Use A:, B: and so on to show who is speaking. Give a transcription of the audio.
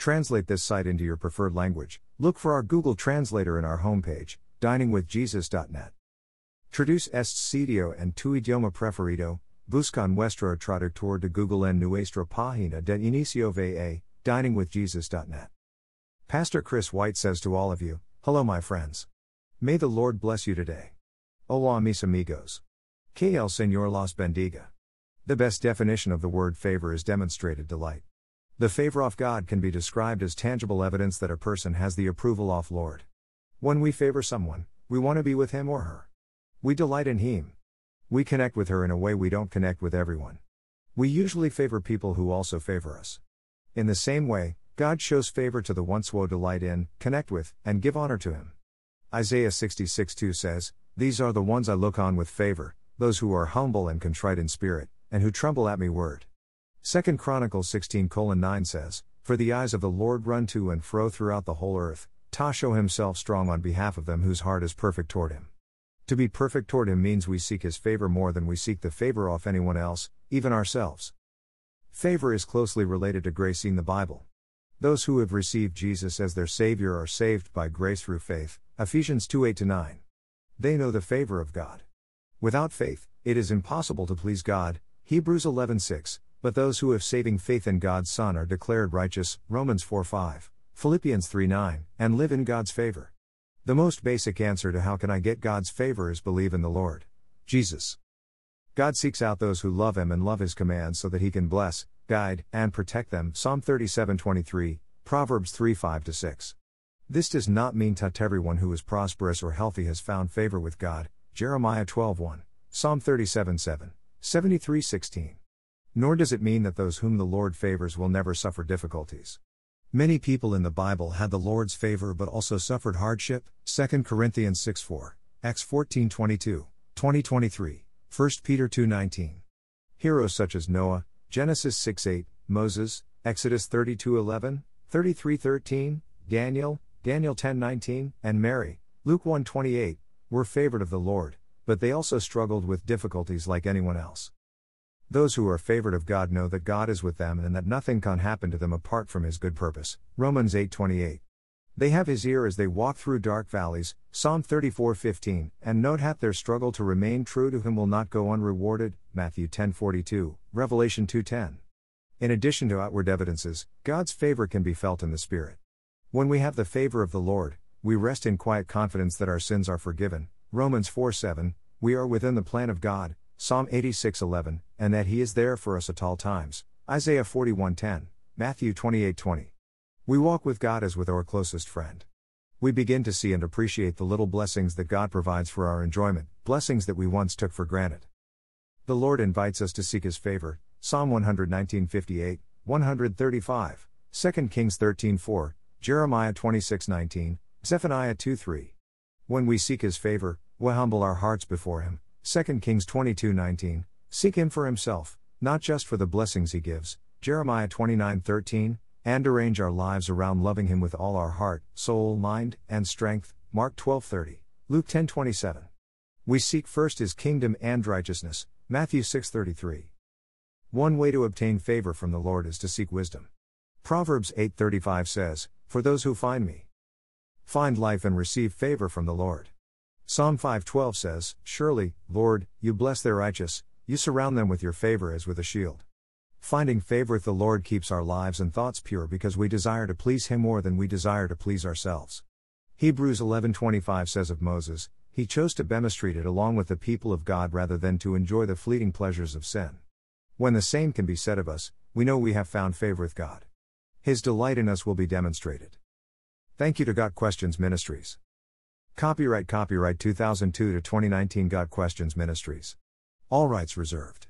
A: Translate this site into your preferred language. Look for our Google Translator in our homepage, diningwithjesus.net. Traduce este sitio en tu idioma preferido. Busca nuestro traductor de Google en nuestra página de inicio va, diningwithjesus.net. Pastor Chris White says to all of you, Hello, my friends. May the Lord bless you today. Hola, mis amigos. Que el Señor los bendiga. The best definition of the word favor is demonstrated delight. The favor of God can be described as tangible evidence that a person has the approval of Lord. When we favor someone, we want to be with him or her. We delight in him. We connect with her in a way we don't connect with everyone. We usually favor people who also favor us. In the same way, God shows favor to the ones who delight in, connect with, and give honor to him. Isaiah 66 2 says, These are the ones I look on with favor, those who are humble and contrite in spirit, and who tremble at me word. 2 Chronicles 16 9 says, For the eyes of the Lord run to and fro throughout the whole earth, to show himself strong on behalf of them whose heart is perfect toward him. To be perfect toward Him means we seek His favor more than we seek the favor of anyone else, even ourselves. Favor is closely related to grace in the Bible. Those who have received Jesus as their Savior are saved by grace through faith, Ephesians 2 8 9. They know the favor of God. Without faith, it is impossible to please God, Hebrews 11 6, but those who have saving faith in God's Son are declared righteous, Romans 4 5, Philippians 3 9, and live in God's favor. The most basic answer to how can I get God's favor is believe in the Lord. Jesus. God seeks out those who love him and love his commands so that he can bless, guide, and protect them. Psalm 37:23, Proverbs 3 5 6. This does not mean that everyone who is prosperous or healthy has found favor with God. Jeremiah 12:1, Psalm 37 7, 73 16. Nor does it mean that those whom the Lord favors will never suffer difficulties. Many people in the Bible had the Lord's favor but also suffered hardship. 2 Corinthians 6 4, Acts 14 22, 2023, 1 Peter 2 19. Heroes such as Noah, Genesis 6 8, Moses, Exodus 32 11, 33 13, Daniel, Daniel 10 19, and Mary, Luke 1 28, were favored of the Lord, but they also struggled with difficulties like anyone else. Those who are favored of God know that God is with them and that nothing can happen to them apart from his good purpose. Romans 8:28. They have his ear as they walk through dark valleys, Psalm 34:15, and note that their struggle to remain true to him will not go unrewarded, Matthew 10:42, Revelation 2:10. In addition to outward evidences, God's favor can be felt in the spirit. When we have the favor of the Lord, we rest in quiet confidence that our sins are forgiven, Romans 4:7, we are within the plan of God, Psalm 86:11, and that he is there for us at all times. Isaiah 41:10, Matthew 28:20. We walk with God as with our closest friend. We begin to see and appreciate the little blessings that God provides for our enjoyment, blessings that we once took for granted. The Lord invites us to seek his favor. Psalm 119:58, 135, 2 Kings 13:4, Jeremiah 26:19, Zephaniah 2:3. When we seek his favor, we humble our hearts before him, 2 Kings 22:19, seek him for himself, not just for the blessings he gives, Jeremiah 29:13, and arrange our lives around loving him with all our heart, soul, mind, and strength, Mark 12:30, Luke 10:27. We seek first his kingdom and righteousness, Matthew 6:33. One way to obtain favor from the Lord is to seek wisdom. Proverbs 8:35 says, "For those who find me, find life and receive favor from the Lord." Psalm 5:12 says, "Surely, Lord, you bless their righteous, you surround them with your favor as with a shield." Finding favor with the Lord keeps our lives and thoughts pure because we desire to please him more than we desire to please ourselves. Hebrews 11:25 says of Moses, he chose to be mistreated along with the people of God rather than to enjoy the fleeting pleasures of sin. When the same can be said of us, we know we have found favor with God. His delight in us will be demonstrated. Thank you to Got Questions Ministries. Copyright Copyright 2002 to 2019 Got Questions Ministries. All rights reserved.